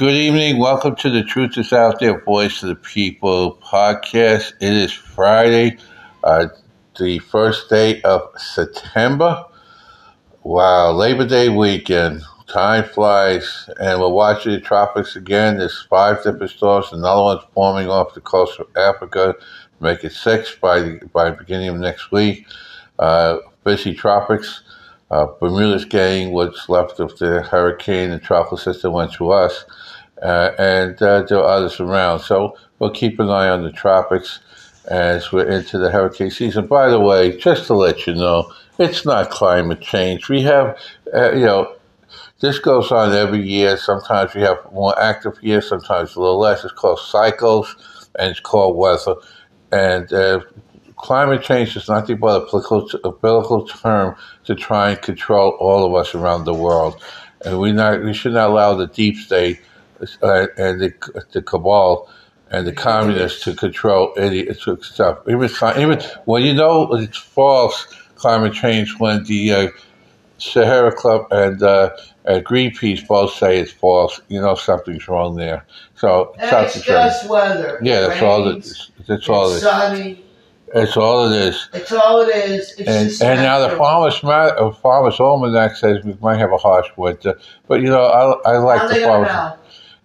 Good evening. Welcome to the Truth is Out There Voice of the People podcast. It is Friday, uh, the first day of September. Wow, Labor Day weekend. Time flies, and we're watching the tropics again. There's five different storms. Another one's forming off the coast of Africa. Make it six by the, by the beginning of next week. Uh, busy tropics. Uh, Bermuda's getting what's left of the hurricane and tropical system went to us, uh, and uh, there are others around. So we'll keep an eye on the tropics as we're into the hurricane season. By the way, just to let you know, it's not climate change. We have, uh, you know, this goes on every year. Sometimes we have more active years, sometimes a little less. It's called cycles, and it's called weather. And uh, climate change is nothing but a political, a political term to try and control all of us around the world. And we not we should not allow the deep state uh, and the, the cabal and the communists to control any stuff. Even even when you know it's false climate change, when the uh, Sierra Club and uh, and Greenpeace both say it's false. You know something's wrong there. So it's just weather. Yeah, that's all. It, that's all. It's sunny. It's all it is. It's all it is. It's and, and now the farmers uh, farmers almanac says we might have a harsh winter, but you know I, I like How the farmers.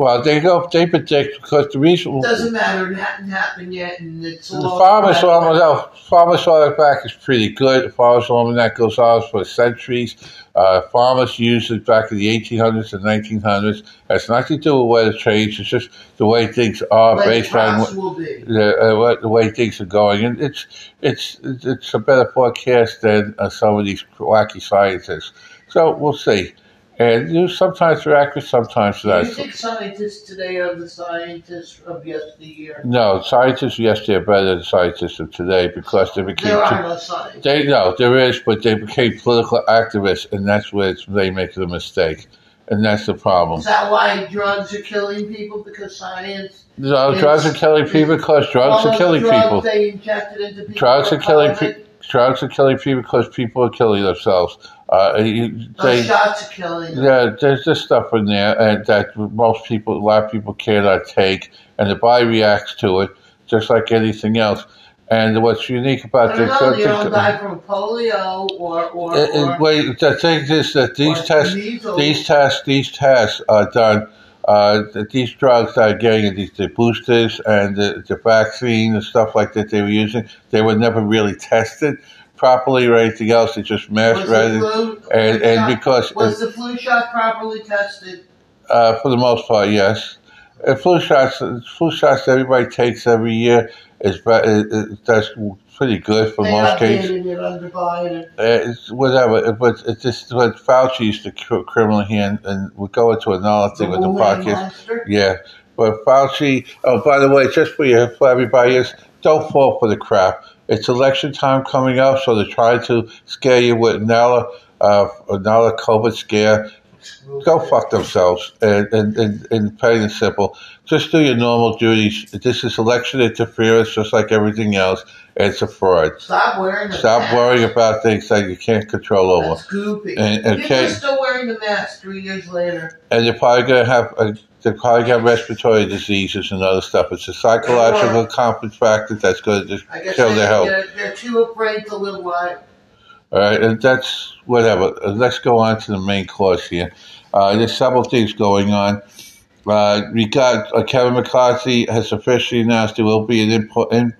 Well, they go they predict because the reason It doesn't matter. It hasn't happened yet, and it's the farmers almanac farmers almanac is pretty good. The farmers almanac goes on for centuries. Uh, farmers used it back in the 1800s and 1900s. It has nothing to do with weather change. It's just the way things are Like based on crops will be. the, uh, the way things are going, and it's it's it's a better forecast than uh, some of these wacky scientists. So we'll see. And you know, sometimes they're accurate, sometimes Do they're you not. think scientists today are the scientists of yesteryear? No, scientists yesterday are better than scientists of today because they became. There too- are no scientists. they no, there is, but they became political activists, and that's where it's, they make the mistake, and that's the problem. Is that why drugs are killing people? Because science. No, drugs are killing people because drugs are killing drugs people. They injected into people. Drugs are killing people. Drugs are killing people because people are killing themselves. Uh, you- they, shots are killing. them. Yeah, there's just stuff in there and that most people, a lot of people cannot take, and the body reacts to it just like anything else. And what's unique about know. You don't the, die from polio or or, it- it- or, wait, the thing is that these tests, measles. these tests, these tests are done. Uh, that these drugs that are getting these the boosters and the, the vaccine and stuff like that they were using, they were never really tested properly or anything else. They just mass was the read flu, and and shot- because was the flu shot properly tested? Uh, for the most part, yes. Uh, flu shots, flu shots everybody takes every year is, is, is that's pretty good for they most cases. it. Uh, it's whatever, but it's just what Fauci used to cr- criminal here, and we'll go into another thing with the podcast. Yeah, but Fauci. Oh, by the way, just for you, for everybody is, don't fall for the crap. It's election time coming up, so they're trying to scare you with another, uh, another COVID scare go fuck themselves and, and, and, and plain and simple. Just do your normal duties. This is election interference, just like everything else. It's a fraud. Stop wearing Stop mask. worrying about things that you can't control over. That's goofy. And- People are still wearing the mask three years later. And you're probably going to have, uh they're probably to have respiratory diseases and other stuff. It's a psychological conflict factor that's going to just I guess kill their health. they're, they're too afraid to live life. All right, and that's whatever. Uh, Let's go on to the main course here. Uh, there's several things going on. Uh, we got uh, Kevin McCarthy has officially announced there will be an, impo- in,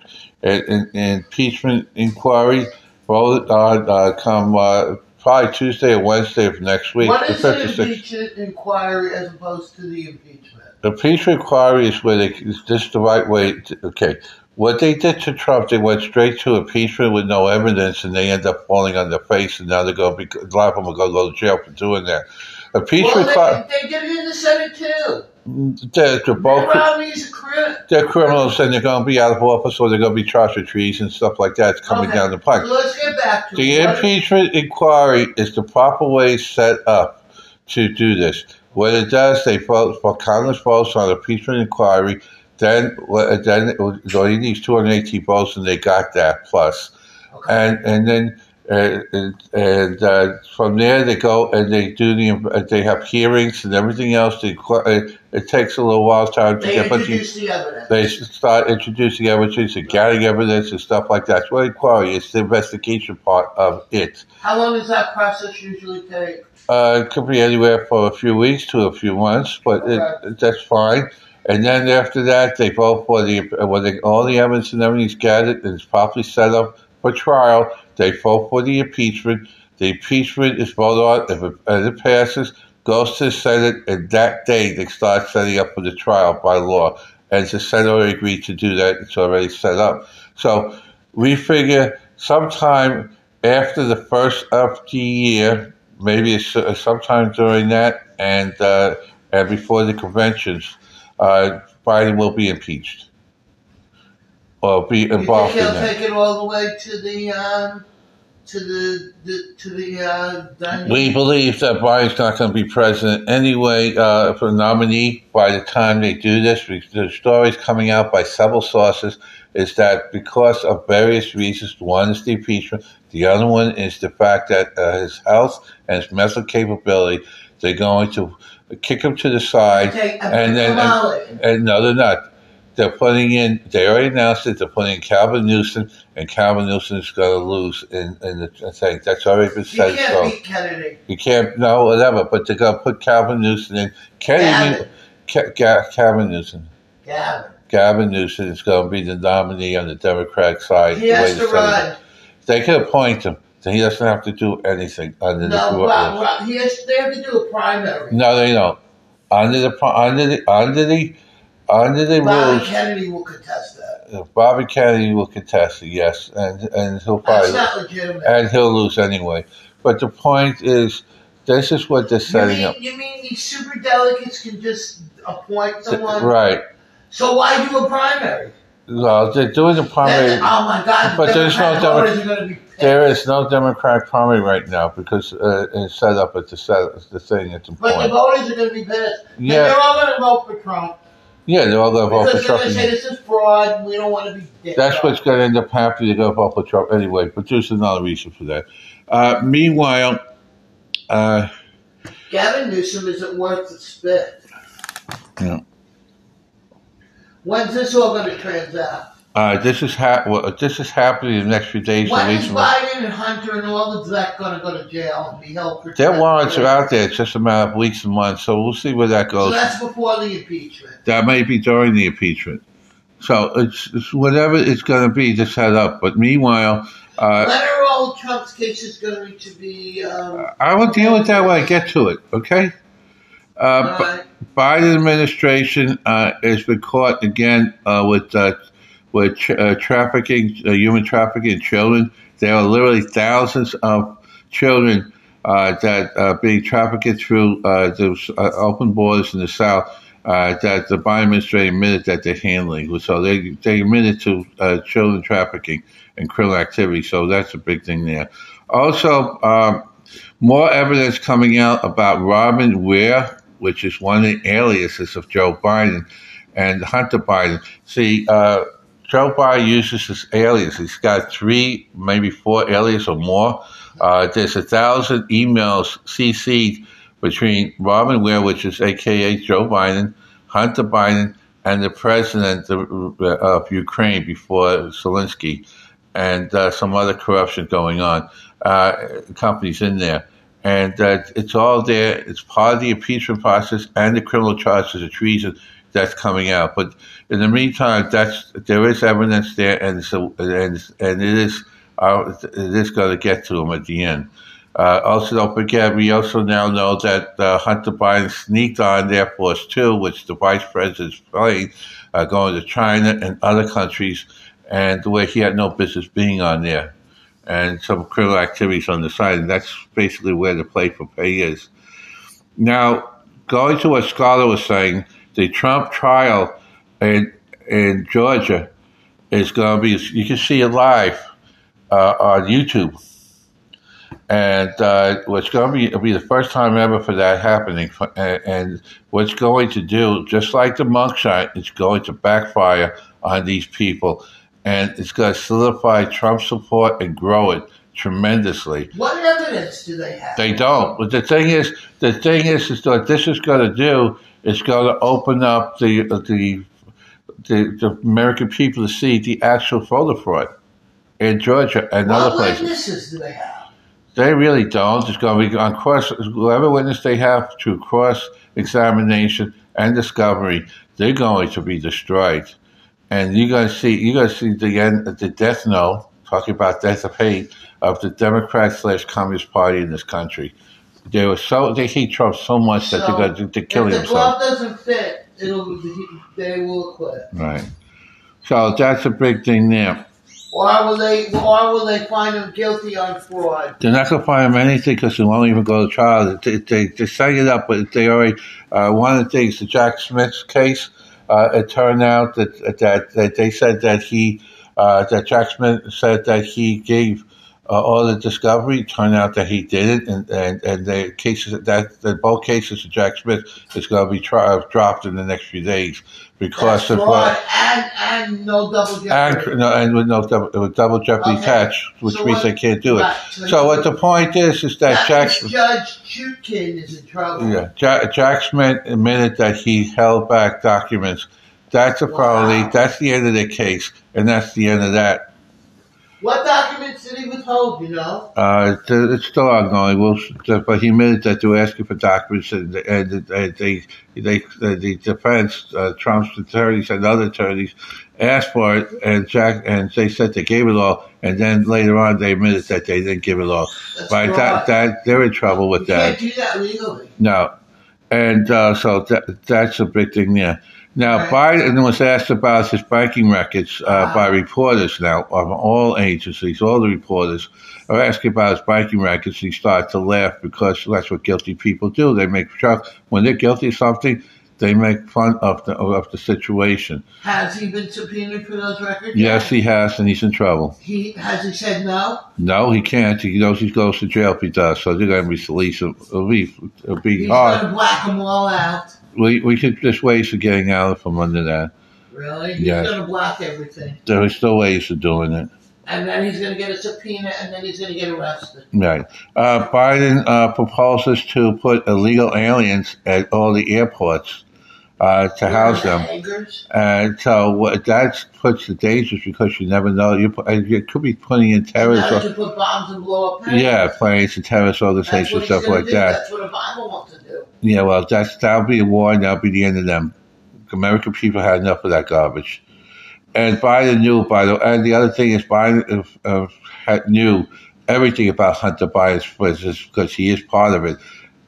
an, an impeachment inquiry voted on uh, come uh, probably Tuesday or Wednesday of next week. What the is an 56th. impeachment inquiry as opposed to the impeachment? The impeachment inquiry is where they, is this the right way? To, okay. What they did to Trump, they went straight to impeachment with no evidence, and they end up falling on their face, and now they're going to be, a lot of them are going to go to jail for doing that. Impeachment. Well, they, they did it in the Senate too. they're, they're both, Mitt Romney's a crim. they're criminals, and they're going to be out of office, or they're going to be charged with treason and stuff like that coming Okay. down the pike. So let's get back to The. What- impeachment inquiry is the proper way set up to do this. What it does, they vote for Congress votes on the impeachment inquiry. Then, well, then it was- all you need is 218 votes, and they got that plus. Okay. And and then and, and, and uh, from there they go and they do the they have hearings and everything else. They, it, it takes a little while time to They get, but you, introduce the evidence. they start introducing evidence and gathering evidence and stuff like that. It's what inquiry. It's the investigation part of it. How long does that process usually take? Uh, it could be anywhere for a few weeks to a few months, but Okay. it, that's fine. And then after that, they vote for the when they, all the evidence and everything's gathered and it's properly set up for trial. They vote for the impeachment. The impeachment is voted on. If it, and it passes, goes to the Senate, and that day they start setting up for the trial by law. And the Senate agreed to do that. It's already set up. So we figure sometime after the first of the year, maybe uh, sometime during that, and uh, and before the conventions, uh, Biden will be impeached or be You think involved in he'll that. take it all the way to the um, to the, the to the uh, We believe that Biden's not going to be president anyway uh, for nominee by the time they do this. The stories coming out by several sources is that because of various reasons, one is the impeachment, the other one is the fact that uh, his health and his mental capability, they're going to kick him to the side. Take, and then- Kamala. And no, they're not. They're putting in. They already announced it. They're putting in Calvin Newsom, and Calvin Newsom is going to lose in, in the thing. That's already been said. you can't so. beat Kennedy. You can't, no, whatever, but they're going to put Calvin Newsom in. Kennedy, Gavin. Ca- Ga- Calvin Newsom. Gavin. Gavin Newsom is going to be the nominee on the Democratic side. He has to run. They can appoint him. He doesn't have to do anything under the No, rules. Rob, Rob, he has, they have to do a primary. No, they don't. Under the under the under the under the Bobby rules, Kennedy will contest that. Bobby Kennedy will contest it. Yes, and and he'll That's not legitimate. and he'll lose anyway. But the point is, this is what they're You setting mean, up. you mean these super delegates can just appoint someone? Right. So why do a primary? Well, they're doing the primary. Oh my God! But the there's no Democrat Demo- voters are going to be pissed. There is no Democratic primary right now because uh, it's set up at the set, the thing at the But the point. voters are going to be pissed. And Yeah. they're all going to vote for Trump Yeah, they're all going to vote for Trump. because they're Trump. going to say this is fraud. We don't want to be. dicked That's off. what's going to end up happening. They're going to vote for Trump anyway. But there's another reason for that. Uh, meanwhile, uh, Gavin Newsom isn't worth the spit. Yeah. When's this all going to transact? Uh, this is ha- well, this is happening in the next few days. When at is least. Biden and Hunter and all of that going to go to jail and be held for? Their warrants are out there. It's just a matter of weeks and months. So we'll see where that goes. So that's before the impeachment. that may be during the impeachment. So it's, it's whatever it's going to be to set up. But meanwhile, uh, when are all Trump's cases going to be? Um, I will deal with that when I get to it. Okay. Uh, all B- right. Biden administration uh, has been caught again uh, with uh, with tra- uh, trafficking, uh, human trafficking in children. There are literally thousands of children uh, that are being trafficked through those open borders in the South. Uh, that the Biden administration admitted that they're handling. So they they admitted to uh, children trafficking and criminal activity. So that's a big thing there. Also, um, more evidence coming out about Robin Ware, which is one of the aliases of Joe Biden and Hunter Biden. See, uh, Joe Biden uses this alias. He's got three, maybe four aliases or more. Uh, there's a thousand emails CC'd between Robin Ware, which is AKA Joe Biden, Hunter Biden, and the president of, of Ukraine before Zelensky, and uh, some other corruption going on. Uh, companies in there. And uh, it's all there. It's part of the impeachment process and the criminal charges of treason that's coming out. But in the meantime, that's there is evidence there, and so and and it is uh, it is going to get to them at the end. Uh, also, don't forget, we also now know that uh, Hunter Biden sneaked on Air Force Two, which the vice president's plane, uh, going to China and other countries, and where he had no business being on there, and some criminal activities on the side, and that's basically where the play for pay is. Now, going to what Scholar was saying, the Trump trial in in Georgia is going to be. You can see it live uh, on YouTube, and uh, what's going to be it'll be the first time ever for that happening. And, and what's going to do, just like the mugshot, it's going to backfire on these people, and it's going to solidify Trump support and grow it tremendously. What evidence do they have? They don't. But the thing is, the thing is, is what this is going to do is going to open up the uh, the the, the American people to see the actual voter fraud in Georgia and what other places. witnesses do they have? They really don't. It's going to be on cross whoever witness they have through cross examination and discovery. They're going to be destroyed, and you're going to see you're going to see the end the death knell. Talking about death of hate of the Democrat slash Communist Party in this country. They were so they hate Trump so much that they're going to, to kill if the himself. glove doesn't fit, it'll they will quit. Right. So that's a big thing there. Why will they? Why will they find him guilty on fraud? They're not going to find him anything because they won't even go to trial. They, they, they set it up, but they already. Uh, one of the things, the Jack Smith's case, uh, it turned out that, that that they said that he uh, that Jack Smith said that he gave uh, all the discovery. Turned out that he did it, and and, and the cases that the both cases of Jack Smith is going to be tri- dropped in the next few days because That's of what. and and no double jeopardy. And, no, and with no double, with double jeopardy Okay. attached, which So means what- they can't do it. Right, So you- what the point is is that that Jack, Judge Chutkan is in trouble. yeah, Jack, Jack Smith admitted that he held back documents. That's a probably Wow. that's the end of the case, and that's the end of that. What documents did he withhold? You know. Uh, it's, still ongoing. We'll, but he admitted that they were asking for documents, and, and they, they, they, the defense, uh, Trump's attorneys and other attorneys, asked for it, and Jack and they said they gave it all, and then later on they admitted that they didn't give it all. That's But fraud. that, that they're in trouble with you that. can't do that legally. No, and uh, so that, that's a big thing there. Now, Right. Biden was asked about his banking records uh, Wow. by reporters now of all agencies. All the reporters are asking about his banking records. He starts to laugh because that's what guilty people do. They make fun when they're guilty of something. They make fun of the of the situation. Has he been subpoenaed for those records? Yes, he has, and he's in trouble. He has he said no? No, he can't. He knows he goes to jail if he does. So they're going to release him. It'll be, it'll be He's hard. going to black them all out. We we could there's ways of getting out from under that. Really? He's going to block everything, There are still ways of doing it. and then he's going to get a subpoena, and then he's going to get arrested. Right. Uh, Biden uh, proposes to put illegal aliens at all the airports uh, to house them. And so that puts the dangers because you never know. You, you could be putting in terrorists. terrorist. they can put bombs and blow up planes. Yeah, planes and terrorist organizations, stuff like do. that. That's what Obama wants to do. Yeah, well, that's that'll be a war, and that'll be the end of them. American people had enough of that garbage. And Biden knew, by the and the other thing is Biden uh, knew everything about Hunter Biden's business because he is part of it.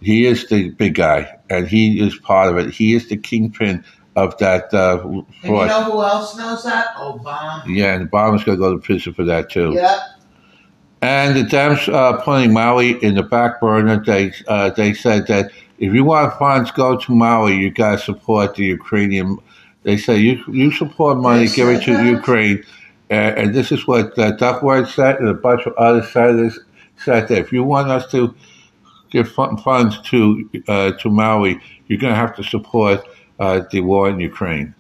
He is the big guy, and he is part of it. He is the kingpin of that uh, And you know who else knows that? Obama. yeah, and Obama's going to go to prison for that too. Yep. And the Dems uh, putting Maui in the back burner. They uh, they said that if you want funds go to Maui, you got to support the Ukrainian. They say you you support money, They give it to that? Ukraine. Uh, and this is what uh, Duckworth said, and a bunch of other senators said that if you want us to give funds to uh, to Maui, you're going to have to support uh, the war in Ukraine.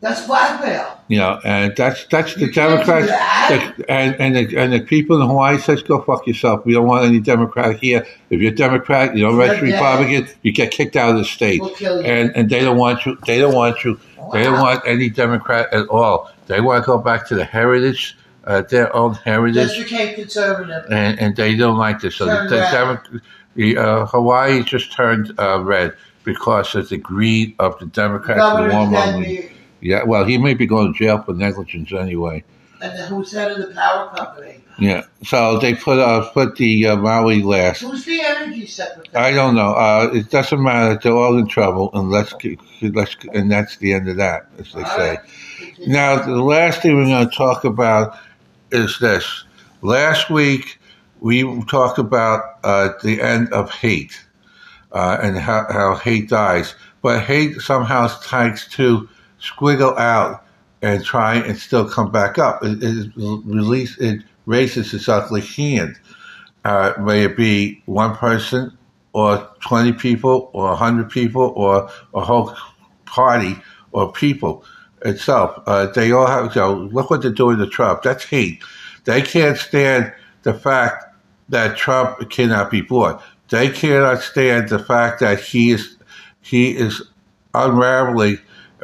That's blackmail. You know, and that's that's the You Democrats, that. and and the, and the people in Hawaii says, "Go fuck yourself. We don't want any Democrat here. If you're Democrat, you don't register. Republican, you get kicked out of the state." We'll kill you. And and they don't want you. They don't want you. They don't want any Democrat at all. They want to go back to the heritage, uh, their own heritage, became conservative. and, and they don't like this. So the, the, red. Demo- the uh, Hawaii just turned uh, red because of the greed of the Democrats the warmongering. Yeah, well, he may be going to jail for negligence anyway. And who's head of the power company? Yeah. So they put uh, put the uh, Maui last. Who's the energy secretary? I don't know. Uh, it doesn't matter. They're all in trouble, and let's let's and that's the end of that, as they All say. right. Now, the last thing we're going to talk about is this. Last week, we talked about uh, the end of hate uh, and how, how hate dies. But hate somehow tries to squiggle out and try and still come back up. It, it, release, it raises its ugly hand. Uh, may it be one person or 20 people or 100 people or a whole party or people itself. Uh, they all have, you know, look what they're doing to Trump. That's hate. They can't stand the fact that Trump cannot be bought. They cannot stand the fact that he is he is unraveling,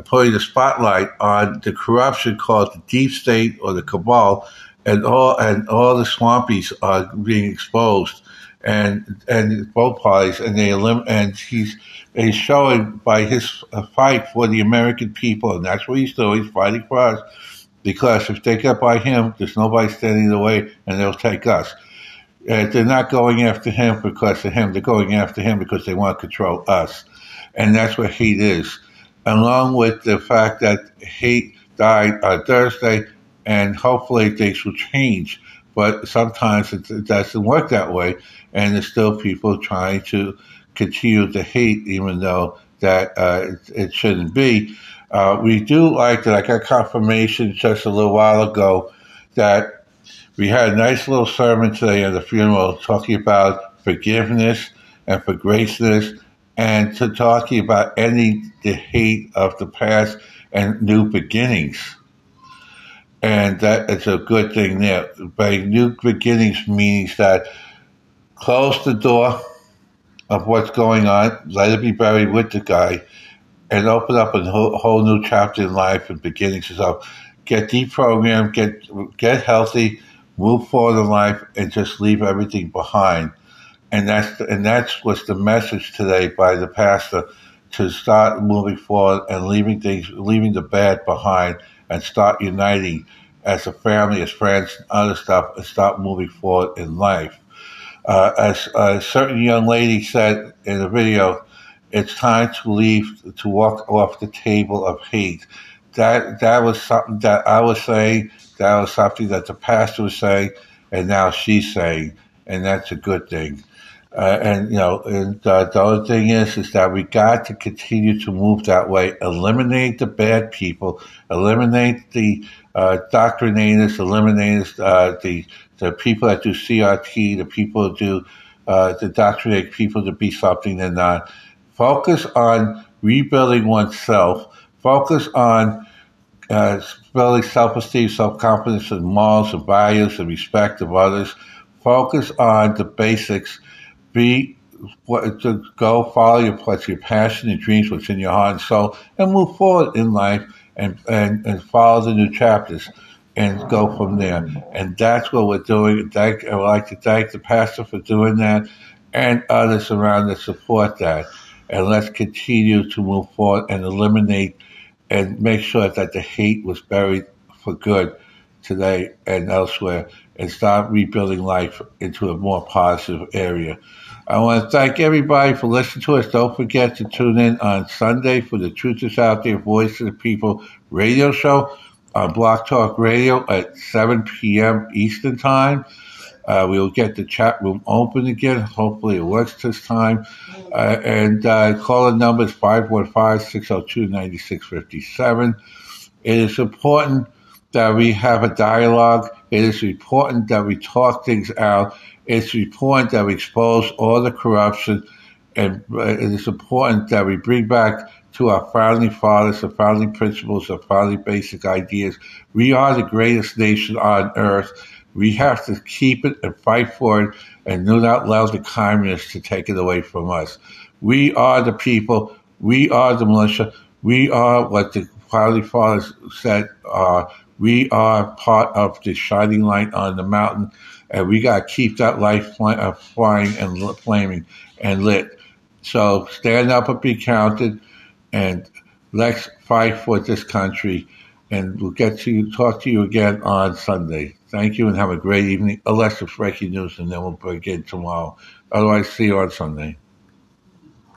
putting the spotlight on the corruption called the deep state or the cabal, and all and all the swampies are being exposed, and and both parties, and they elim- and he's he's showing by his fight for the American people, and that's what he's doing. He's fighting for us because if they get by him, there's nobody standing in the way, and they'll take us. Uh, they're not going after him because of him. They're going after him because they want to control us. And that's what hate is. Along with the fact that hate died on Thursday, and hopefully things will change. But sometimes it, doesn't work that way, and there's still people trying to continue to hate, even though that uh, it, it, shouldn't be. Uh, we do like that. I got confirmation just a little while ago that we had a nice little sermon today at the funeral talking about forgiveness and for graceness and to talking about ending the hate of the past and new beginnings. And that is a good thing there. By new beginnings means that close the door of what's going on, let it be buried with the guy, and open up a whole, new chapter in life and beginnings yourself. Get deprogrammed, get get healthy, move forward in life and just leave everything behind. And that's the, and that's what's the message today by the pastor to start moving forward and leaving things, leaving the bad behind, and start uniting as a family, as friends, other stuff, and start moving forward in life. Uh, as a certain young lady said in the video, it's time to leave, to walk off the table of hate. That that was something that I was saying that was something that the pastor was saying, and now she's saying, and that's a good thing. Uh, and you know, and uh, the other thing is, is that we got to continue to move that way. Eliminate the bad people. Eliminate the uh, doctrinators. Eliminate uh, the the people that do CRT. The people that do uh, the doctrinate people to be something they're not. Focus on rebuilding oneself. Focus on uh, building self-esteem, self-confidence, and morals and values and respect of others. Focus on the basics. Be what to go follow your what's your passion and dreams, what's in your heart and soul, and move forward in life and, and, and follow the new chapters and go from there. And that's what we're doing. Thank, I would like to thank the pastor for doing that and others around that support that. And let's continue to move forward and eliminate and make sure that the hate was buried for good today and elsewhere and start rebuilding life into a more positive area. I want to thank everybody for listening to us. Don't forget to tune in on Sunday for the Truth is Out There Voice of the People radio show on Blog Talk Radio at 7 p.m. Eastern Time. Uh, we will get the chat room open again. Hopefully, it works this time. Uh, and uh, call the number is 515 602 9657. It is important that we have a dialogue. It is important that we talk things out. It's important that we expose all the corruption. And uh, it is important that we bring back to our founding fathers, our founding principles, our founding basic ideas. We are the greatest nation on earth we have to keep it and fight for it and do not allow the communists to take it away from us. We are the people. We are the militia. We are what the founding fathers said. Uh, we are part of the shining light on the mountain, and we got to keep that light uh, flying and flaming and lit. So stand up and be counted, and let's fight for this country. And we'll get to talk to you again on Sunday. Thank you and have a great evening. It's breaking news, and then we'll begin tomorrow. Otherwise, see you on Sunday.